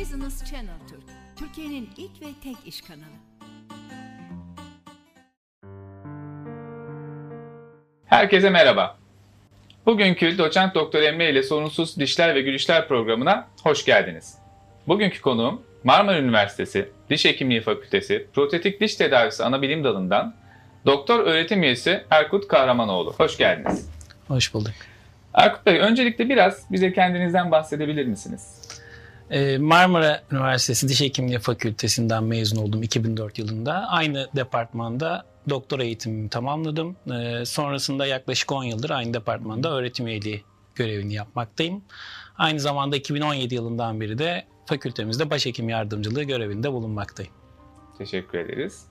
Business Channel Türk, Türkiye'nin ilk ve tek iş kanalı. Herkese merhaba. Bugünkü Doçent Doktor Emre ile Sorunsuz Dişler ve Gülüşler programına hoş geldiniz. Bugünkü konuğum Marmara Üniversitesi Diş Hekimliği Fakültesi Protetik Diş Tedavisi Anabilim Dalı'ndan Doktor Öğretim Üyesi Erkut Kahramanoğlu. Hoş geldiniz. Hoş bulduk. Erkut Bey, öncelikle biraz bize kendinizden bahsedebilir misiniz? Ee, Marmara Üniversitesi Diş Hekimliği Fakültesinden mezun oldum 2004 yılında. Aynı departmanda doktora eğitimimi tamamladım. Ee, sonrasında yaklaşık 10 yıldır aynı departmanda öğretim üyeliği görevini yapmaktayım. Aynı zamanda 2017 yılından beri de fakültemizde başhekim yardımcılığı görevinde bulunmaktayım. Teşekkür ederiz.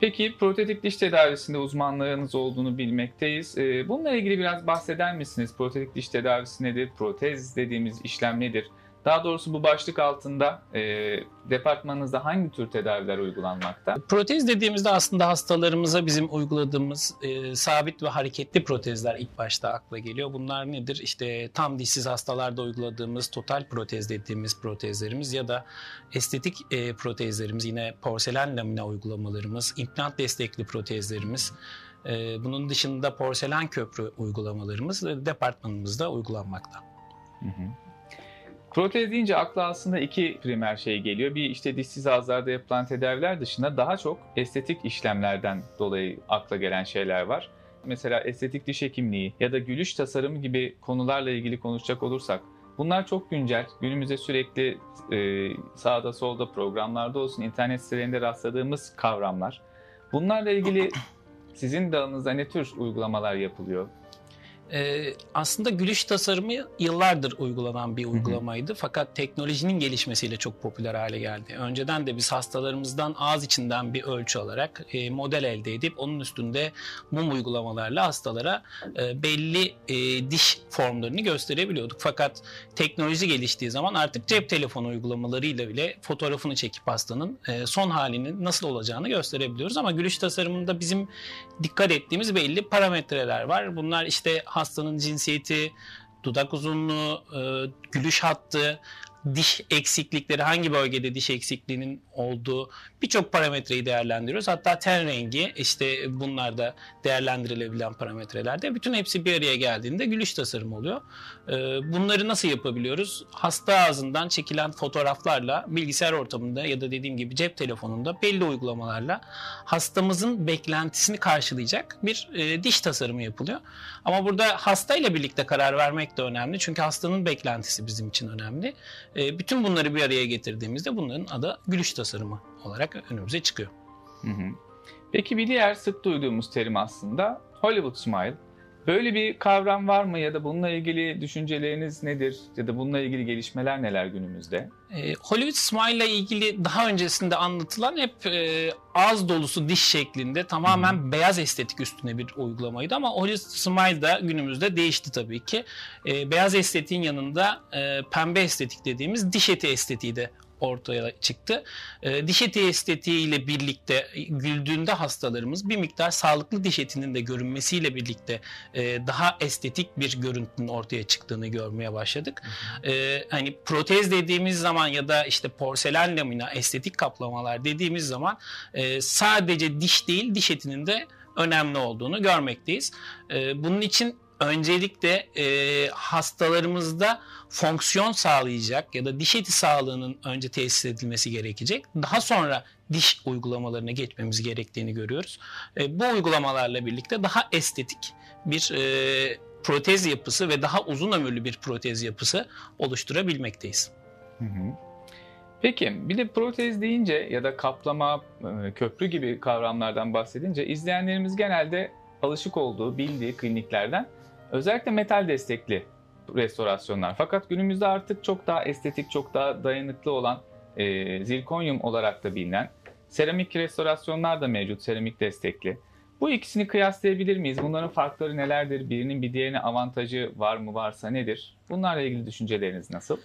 Peki protetik diş tedavisinde uzmanlığınız olduğunu bilmekteyiz. Ee, Bununla ilgili biraz bahseder misiniz? Protetik diş tedavisi nedir? Protez dediğimiz işlem nedir? Daha doğrusu bu başlık altında e, departmanınızda hangi tür tedaviler uygulanmakta? Protez dediğimizde aslında hastalarımıza bizim uyguladığımız e, sabit ve hareketli protezler ilk başta akla geliyor. Bunlar nedir? İşte tam dişsiz hastalarda uyguladığımız total protez dediğimiz protezlerimiz ya da estetik e, protezlerimiz yine porselen lamina uygulamalarımız, implant destekli protezlerimiz. E, bunun dışında porselen köprü uygulamalarımız departmanımızda uygulanmakta. Hı hı. Protez deyince akla aslında iki primer şey geliyor. Bir işte dişsiz ağızlarda yapılan tedaviler dışında daha çok estetik işlemlerden dolayı akla gelen şeyler var. Mesela estetik diş hekimliği ya da gülüş tasarımı gibi konularla ilgili konuşacak olursak bunlar çok güncel. Günümüzde sürekli e, sağda solda programlarda olsun internet sitelerinde rastladığımız kavramlar. Bunlarla ilgili sizin dalınızda ne tür uygulamalar yapılıyor? Ee, aslında gülüş tasarımı yıllardır uygulanan bir uygulamaydı. Fakat teknolojinin gelişmesiyle çok popüler hale geldi. Önceden de biz hastalarımızdan ağız içinden bir ölçü alarak e, model elde edip onun üstünde mum uygulamalarla hastalara e, belli e, diş formlarını gösterebiliyorduk. Fakat teknoloji geliştiği zaman artık cep telefonu uygulamalarıyla bile fotoğrafını çekip hastanın e, son halinin nasıl olacağını gösterebiliyoruz. Ama gülüş tasarımında bizim dikkat ettiğimiz belli parametreler var. Bunlar işte hastanın cinsiyeti, dudak uzunluğu, e, gülüş hattı, diş eksiklikleri, hangi bölgede diş eksikliğinin olduğu birçok parametreyi değerlendiriyoruz. Hatta ten rengi işte bunlar da değerlendirilebilen parametrelerde. Bütün hepsi bir araya geldiğinde gülüş tasarımı oluyor. E, bunları nasıl yapabiliyoruz? Hasta ağzından çekilen fotoğraflarla bilgisayar ortamında ya da dediğim gibi cep telefonunda belli uygulamalarla hastamızın beklentisini karşılayacak bir e, diş tasarımı yapılıyor. Ama burada hastayla birlikte karar vermek de önemli. Çünkü hastanın beklentisi bizim için önemli. E, bütün bunları bir araya getirdiğimizde bunların adı gülüş tasarımı olarak önümüze çıkıyor. Hı hı. Peki bir diğer sık duyduğumuz terim aslında Hollywood Smile. Böyle bir kavram var mı ya da bununla ilgili düşünceleriniz nedir ya da bununla ilgili gelişmeler neler günümüzde? E, Hollywood Smile ile ilgili daha öncesinde anlatılan hep e, ağız dolusu diş şeklinde tamamen hmm. beyaz estetik üstüne bir uygulamaydı ama Hollywood Smile da günümüzde değişti tabii ki. E, beyaz estetiğin yanında e, pembe estetik dediğimiz diş eti estetiği de ortaya çıktı. E, diş eti estetiği ile birlikte güldüğünde hastalarımız bir miktar sağlıklı diş etinin de görünmesiyle birlikte e, daha estetik bir görüntünün ortaya çıktığını görmeye başladık. E, hani protez dediğimiz zaman ya da işte porselen lamina estetik kaplamalar dediğimiz zaman e, sadece diş değil diş etinin de önemli olduğunu görmekteyiz. E, bunun için öncelikle e, hastalarımızda fonksiyon sağlayacak ya da diş eti sağlığının önce tesis edilmesi gerekecek. Daha sonra diş uygulamalarına geçmemiz gerektiğini görüyoruz. E, bu uygulamalarla birlikte daha estetik bir e, protez yapısı ve daha uzun ömürlü bir protez yapısı oluşturabilmekteyiz. Hı hı. Peki bir de protez deyince ya da kaplama, e, köprü gibi kavramlardan bahsedince izleyenlerimiz genelde alışık olduğu, bildiği kliniklerden özellikle metal destekli restorasyonlar. Fakat günümüzde artık çok daha estetik, çok daha dayanıklı olan e, zirkonyum olarak da bilinen seramik restorasyonlar da mevcut, seramik destekli. Bu ikisini kıyaslayabilir miyiz? Bunların farkları nelerdir? Birinin bir diğerine avantajı var mı varsa nedir? Bunlarla ilgili düşünceleriniz nasıl?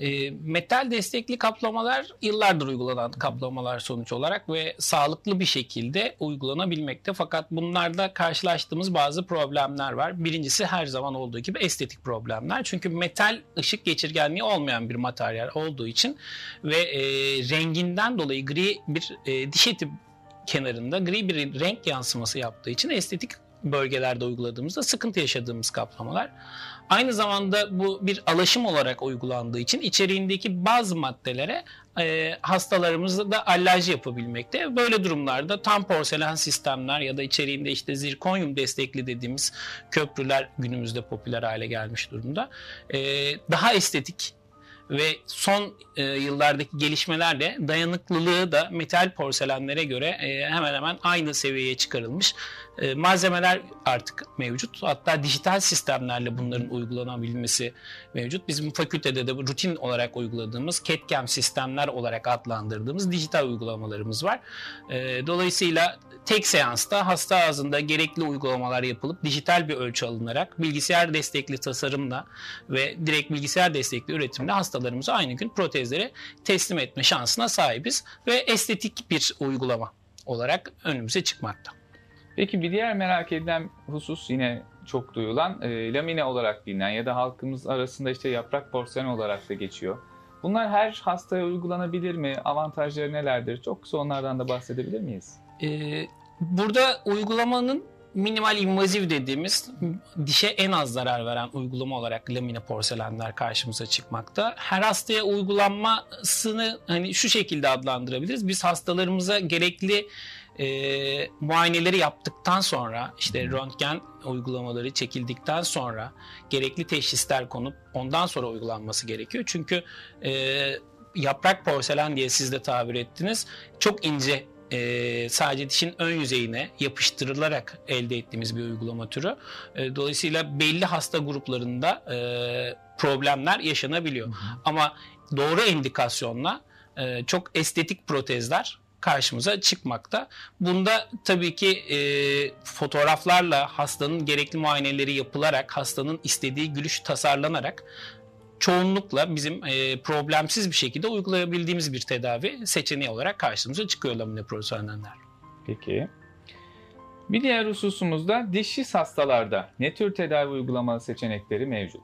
E, metal destekli kaplamalar yıllardır uygulanan kaplamalar sonuç olarak ve sağlıklı bir şekilde uygulanabilmekte. Fakat bunlarda karşılaştığımız bazı problemler var. Birincisi her zaman olduğu gibi estetik problemler. Çünkü metal ışık geçirgenliği olmayan bir materyal olduğu için ve e, renginden dolayı gri bir e, diş eti kenarında gri bir renk yansıması yaptığı için estetik bölgelerde uyguladığımızda sıkıntı yaşadığımız kaplamalar. Aynı zamanda bu bir alaşım olarak uygulandığı için içeriğindeki bazı maddelere e, hastalarımızda da alerji yapabilmekte. Böyle durumlarda tam porselen sistemler ya da içeriğinde işte zirkonyum destekli dediğimiz köprüler günümüzde popüler hale gelmiş durumda. E, daha estetik ve son e, yıllardaki gelişmelerle dayanıklılığı da metal porselenlere göre e, hemen hemen aynı seviyeye çıkarılmış. E, malzemeler artık mevcut. Hatta dijital sistemlerle bunların uygulanabilmesi mevcut. Bizim fakültede de rutin olarak uyguladığımız CAD-CAM sistemler olarak adlandırdığımız dijital uygulamalarımız var. E, dolayısıyla tek seansta hasta ağzında gerekli uygulamalar yapılıp dijital bir ölçü alınarak bilgisayar destekli tasarımla ve direkt bilgisayar destekli üretimle hastalarımıza aynı gün protezleri teslim etme şansına sahibiz ve estetik bir uygulama olarak önümüze çıkmakta. Peki bir diğer merak edilen husus yine çok duyulan e, lamine olarak bilinen ya da halkımız arasında işte yaprak porselen olarak da geçiyor. Bunlar her hastaya uygulanabilir mi? Avantajları nelerdir? Çok kısa onlardan da bahsedebilir miyiz? Ee, burada uygulamanın minimal invaziv dediğimiz dişe en az zarar veren uygulama olarak lamine porselenler karşımıza çıkmakta. Her hastaya uygulanmasını hani şu şekilde adlandırabiliriz. Biz hastalarımıza gerekli e, muayeneleri yaptıktan sonra işte röntgen uygulamaları çekildikten sonra gerekli teşhisler konup ondan sonra uygulanması gerekiyor. Çünkü e, yaprak porselen diye siz de tabir ettiniz çok ince e, sadece dişin ön yüzeyine yapıştırılarak elde ettiğimiz bir uygulama türü. E, dolayısıyla belli hasta gruplarında e, problemler yaşanabiliyor. Hı hı. Ama doğru indikasyonla e, çok estetik protezler karşımıza çıkmakta. Bunda tabii ki e, fotoğraflarla hastanın gerekli muayeneleri yapılarak, hastanın istediği gülüş tasarlanarak çoğunlukla bizim e, problemsiz bir şekilde uygulayabildiğimiz bir tedavi seçeneği olarak karşımıza çıkıyor lamine profesyoneller. Peki. Bir diğer hususumuz da dişsiz hastalarda ne tür tedavi uygulama seçenekleri mevcut?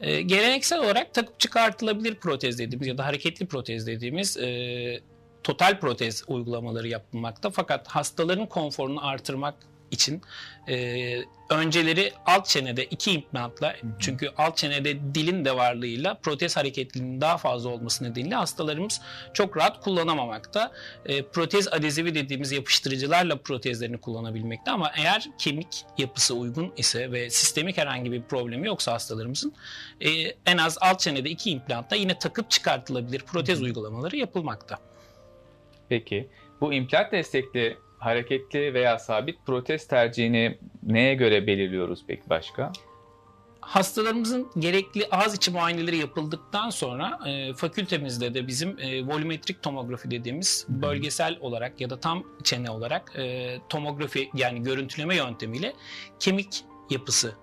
E, geleneksel olarak takıp çıkartılabilir protez dediğimiz ya da hareketli protez dediğimiz e, total protez uygulamaları yapılmakta. Fakat hastaların konforunu artırmak için e, önceleri alt çenede iki implantla çünkü alt çenede dilin de varlığıyla protez hareketliliğinin daha fazla olması nedeniyle hastalarımız çok rahat kullanamamakta. E, protez adezivi dediğimiz yapıştırıcılarla protezlerini kullanabilmekte ama eğer kemik yapısı uygun ise ve sistemik herhangi bir problemi yoksa hastalarımızın e, en az alt çenede iki implantla yine takıp çıkartılabilir protez uygulamaları yapılmakta. Peki bu implant destekli hareketli veya sabit protez tercihini neye göre belirliyoruz peki başka? Hastalarımızın gerekli ağız içi muayeneleri yapıldıktan sonra e, fakültemizde de bizim e, volumetrik tomografi dediğimiz bölgesel olarak ya da tam çene olarak e, tomografi yani görüntüleme yöntemiyle kemik yapısı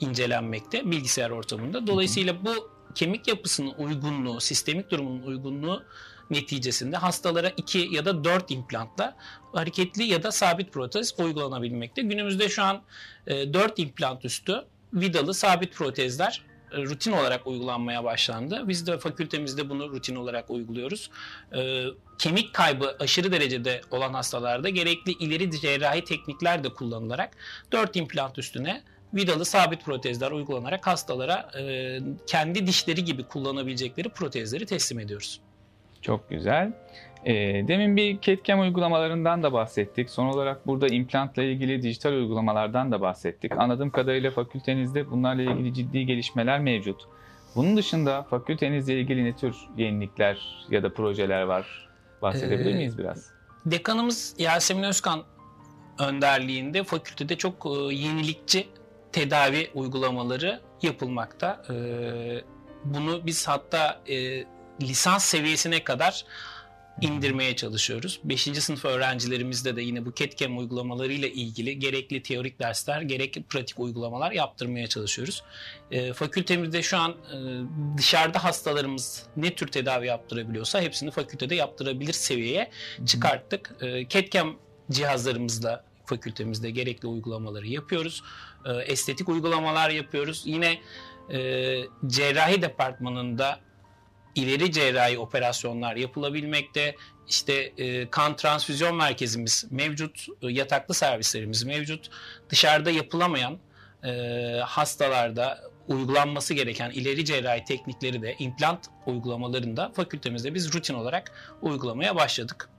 incelenmekte bilgisayar ortamında. Dolayısıyla bu kemik yapısının uygunluğu, sistemik durumunun uygunluğu neticesinde hastalara 2 ya da 4 implantla hareketli ya da sabit protez uygulanabilmekte. Günümüzde şu an 4 e, implant üstü vidalı sabit protezler e, rutin olarak uygulanmaya başlandı. Biz de fakültemizde bunu rutin olarak uyguluyoruz. E, kemik kaybı aşırı derecede olan hastalarda gerekli ileri cerrahi teknikler de kullanılarak 4 implant üstüne vidalı sabit protezler uygulanarak hastalara kendi dişleri gibi kullanabilecekleri protezleri teslim ediyoruz. Çok güzel. E, demin bir CAD-CAM uygulamalarından da bahsettik. Son olarak burada implantla ilgili dijital uygulamalardan da bahsettik. Anladığım kadarıyla fakültenizde bunlarla ilgili ciddi gelişmeler mevcut. Bunun dışında fakültenizle ilgili ne tür yenilikler ya da projeler var? Bahsedebilir ee, miyiz biraz? Dekanımız Yasemin Özkan önderliğinde fakültede çok e, yenilikçi tedavi uygulamaları yapılmakta. Ee, bunu biz hatta e, lisans seviyesine kadar indirmeye çalışıyoruz. 5. sınıf öğrencilerimizde de yine bu CAD-CAM uygulamalarıyla ilgili gerekli teorik dersler, gerekli pratik uygulamalar yaptırmaya çalışıyoruz. E, fakültemizde şu an e, dışarıda hastalarımız ne tür tedavi yaptırabiliyorsa hepsini fakültede yaptırabilir seviyeye çıkarttık. E, CAD-CAM cihazlarımızla fakültemizde gerekli uygulamaları yapıyoruz. E, estetik uygulamalar yapıyoruz. Yine e, cerrahi departmanında ileri cerrahi operasyonlar yapılabilmekte. İşte e, kan transfüzyon merkezimiz mevcut, e, yataklı servislerimiz mevcut. Dışarıda yapılamayan e, hastalarda uygulanması gereken ileri cerrahi teknikleri de implant uygulamalarında fakültemizde biz rutin olarak uygulamaya başladık.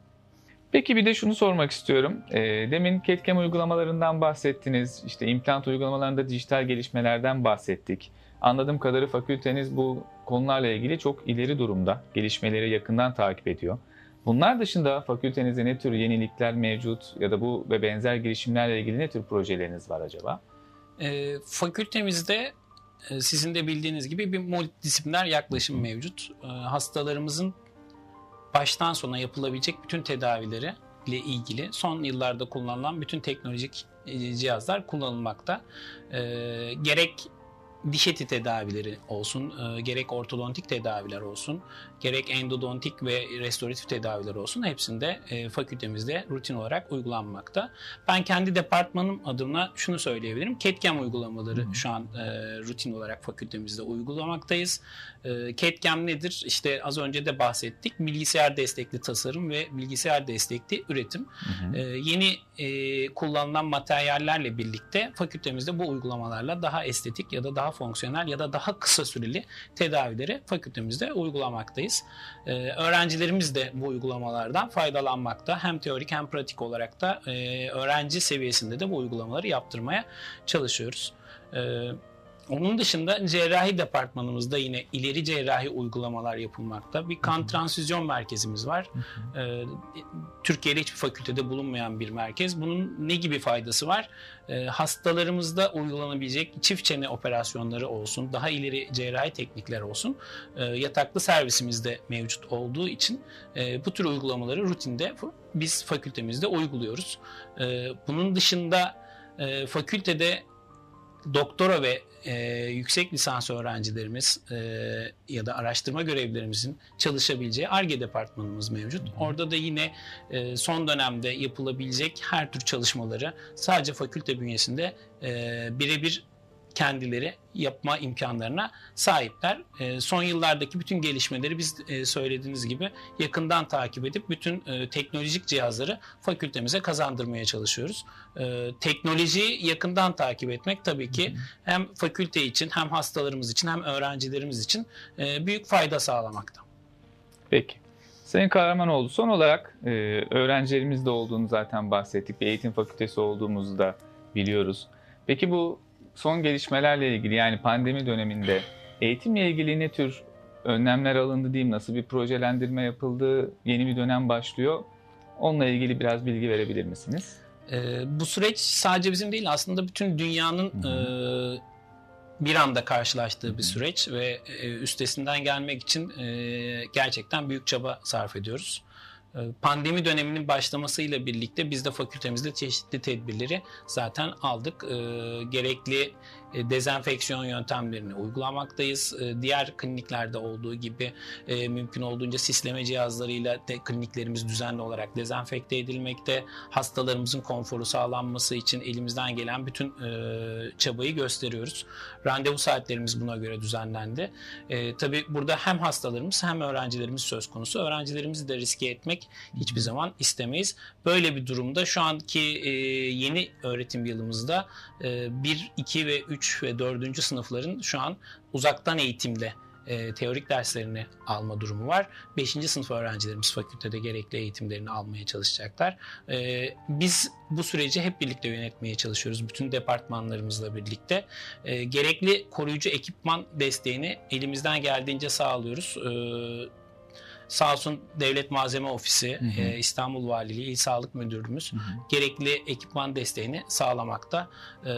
Peki bir de şunu sormak istiyorum. E, demin CAD-CAM uygulamalarından bahsettiniz. İşte implant uygulamalarında dijital gelişmelerden bahsettik. Anladığım kadarıyla fakülteniz bu konularla ilgili çok ileri durumda. Gelişmeleri yakından takip ediyor. Bunlar dışında fakültenizde ne tür yenilikler mevcut ya da bu ve benzer girişimlerle ilgili ne tür projeleriniz var acaba? E, fakültemizde sizin de bildiğiniz gibi bir multidisipliner yaklaşım mevcut. E, hastalarımızın baştan sona yapılabilecek bütün tedavileri ile ilgili son yıllarda kullanılan bütün teknolojik e, cihazlar kullanılmakta. E, gerek diş eti tedavileri olsun, e, gerek ortodontik tedaviler olsun, gerek endodontik ve restoratif tedaviler olsun hepsinde e, fakültemizde rutin olarak uygulanmakta. Ben kendi departmanım adına şunu söyleyebilirim. CAD-CAM uygulamaları hmm. şu an e, rutin olarak fakültemizde uygulamaktayız. E, CAD-CAM nedir? İşte az önce de bahsettik. Bilgisayar destekli tasarım ve bilgisayar destekli üretim. Hmm. E, yeni e, kullanılan materyallerle birlikte fakültemizde bu uygulamalarla daha estetik ya da daha fonksiyonel ya da daha kısa süreli tedavileri fakültemizde uygulamaktayız. Ee, öğrencilerimiz de bu uygulamalardan faydalanmakta. Hem teorik hem pratik olarak da e, öğrenci seviyesinde de bu uygulamaları yaptırmaya çalışıyoruz. Ee, onun dışında cerrahi departmanımızda yine ileri cerrahi uygulamalar yapılmakta. Bir kan transfüzyon merkezimiz var. Ee, Türkiye'de hiçbir fakültede bulunmayan bir merkez. Bunun ne gibi faydası var? Ee, hastalarımızda uygulanabilecek çift çene operasyonları olsun, daha ileri cerrahi teknikler olsun. E, yataklı servisimizde mevcut olduğu için e, bu tür uygulamaları rutinde biz fakültemizde uyguluyoruz. E, bunun dışında e, fakültede doktora ve e, yüksek lisans öğrencilerimiz e, ya da araştırma görevlilerimizin çalışabileceği ARGE departmanımız mevcut. Orada da yine e, son dönemde yapılabilecek her tür çalışmaları sadece fakülte bünyesinde e, birebir kendileri yapma imkanlarına sahipler. E, son yıllardaki bütün gelişmeleri biz e, söylediğiniz gibi yakından takip edip bütün e, teknolojik cihazları fakültemize kazandırmaya çalışıyoruz. Teknolojiyi yakından takip etmek tabii ki hem fakülte için hem hastalarımız için hem öğrencilerimiz için büyük fayda sağlamakta. Peki. Sayın Kahramanoğlu son olarak e, öğrencilerimizde olduğunu zaten bahsettik. Bir eğitim fakültesi olduğumuzu da biliyoruz. Peki bu son gelişmelerle ilgili yani pandemi döneminde eğitimle ilgili ne tür önlemler alındı diyeyim, nasıl bir projelendirme yapıldı, yeni bir dönem başlıyor. Onunla ilgili biraz bilgi verebilir misiniz? Ee, bu süreç sadece bizim değil aslında bütün dünyanın e, bir anda karşılaştığı bir süreç ve e, üstesinden gelmek için e, gerçekten büyük çaba sarf ediyoruz. Ee, pandemi döneminin başlamasıyla birlikte biz de fakültemizde çeşitli tedbirleri zaten aldık. E, gerekli dezenfeksiyon yöntemlerini uygulamaktayız. E, diğer kliniklerde olduğu gibi e, mümkün olduğunca sisleme cihazlarıyla de kliniklerimiz düzenli olarak dezenfekte edilmekte. Hastalarımızın konforu sağlanması için elimizden gelen bütün çabayı gösteriyoruz. Randevu saatlerimiz buna göre düzenlendi. Tabii burada hem hastalarımız hem öğrencilerimiz söz konusu. Öğrencilerimizi de riske etmek hiçbir zaman istemeyiz. Böyle bir durumda şu anki yeni öğretim yılımızda 1, 2 ve 3 3 ve 4. sınıfların şu an uzaktan eğitimle e, teorik derslerini alma durumu var. 5. sınıf öğrencilerimiz fakültede gerekli eğitimlerini almaya çalışacaklar. E, biz bu süreci hep birlikte yönetmeye çalışıyoruz. Bütün departmanlarımızla birlikte. E, gerekli koruyucu ekipman desteğini elimizden geldiğince sağlıyoruz. E, Sağ olsun Devlet Malzeme Ofisi, Hı hı. e, İstanbul Valiliği, İl Sağlık Müdürlüğümüz gerekli ekipman desteğini sağlamakta. E,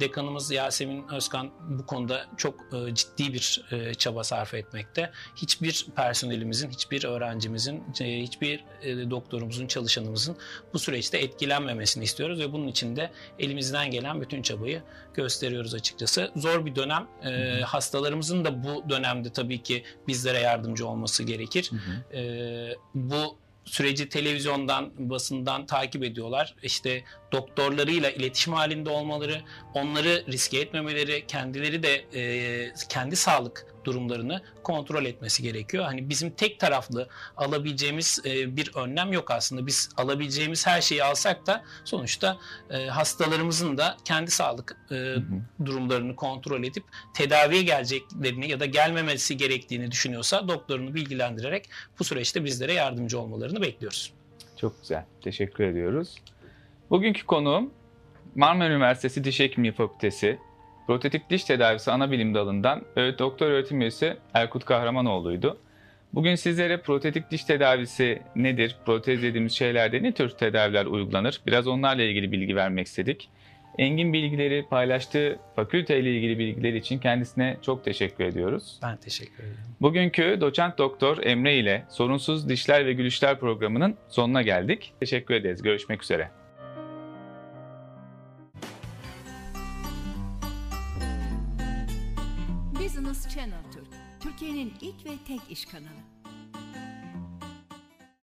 dekanımız Yasemin Özkan bu konuda çok e, ciddi bir e, çaba sarf etmekte. Hiçbir personelimizin, hiçbir öğrencimizin, e, hiçbir e, doktorumuzun, çalışanımızın bu süreçte etkilenmemesini istiyoruz ve bunun için de elimizden gelen bütün çabayı gösteriyoruz açıkçası. Zor bir dönem. E, hastalarımızın da bu dönemde tabii ki bizlere yardımcı olması gerekir. Hı hı. Ee, bu süreci televizyondan, basından takip ediyorlar. İşte doktorlarıyla iletişim halinde olmaları, onları riske etmemeleri, kendileri de e, kendi sağlık durumlarını kontrol etmesi gerekiyor. Hani bizim tek taraflı alabileceğimiz e, bir önlem yok aslında. Biz alabileceğimiz her şeyi alsak da sonuçta e, hastalarımızın da kendi sağlık e, durumlarını kontrol edip tedaviye geleceklerini ya da gelmemesi gerektiğini düşünüyorsa doktorunu bilgilendirerek bu süreçte bizlere yardımcı olmalarını bekliyoruz. Çok güzel. Teşekkür ediyoruz. Bugünkü konuğum Marmara Üniversitesi Diş Hekimliği Fakültesi Protetik Diş Tedavisi Anabilim Dalı'ndan ö- doktor öğretim üyesi Erkut Kahramanoğlu'ydu. Bugün sizlere protetik diş tedavisi nedir, protez dediğimiz şeylerde ne tür tedaviler uygulanır, biraz onlarla ilgili bilgi vermek istedik. Engin bilgileri paylaştığı fakülteyle ilgili bilgiler için kendisine çok teşekkür ediyoruz. Ben teşekkür ederim. Bugünkü doçent doktor Emre ile Sorunsuz Dişler ve Gülüşler programının sonuna geldik. Teşekkür ederiz. Görüşmek üzere. Türkiye'nin ilk ve tek iş kanalı.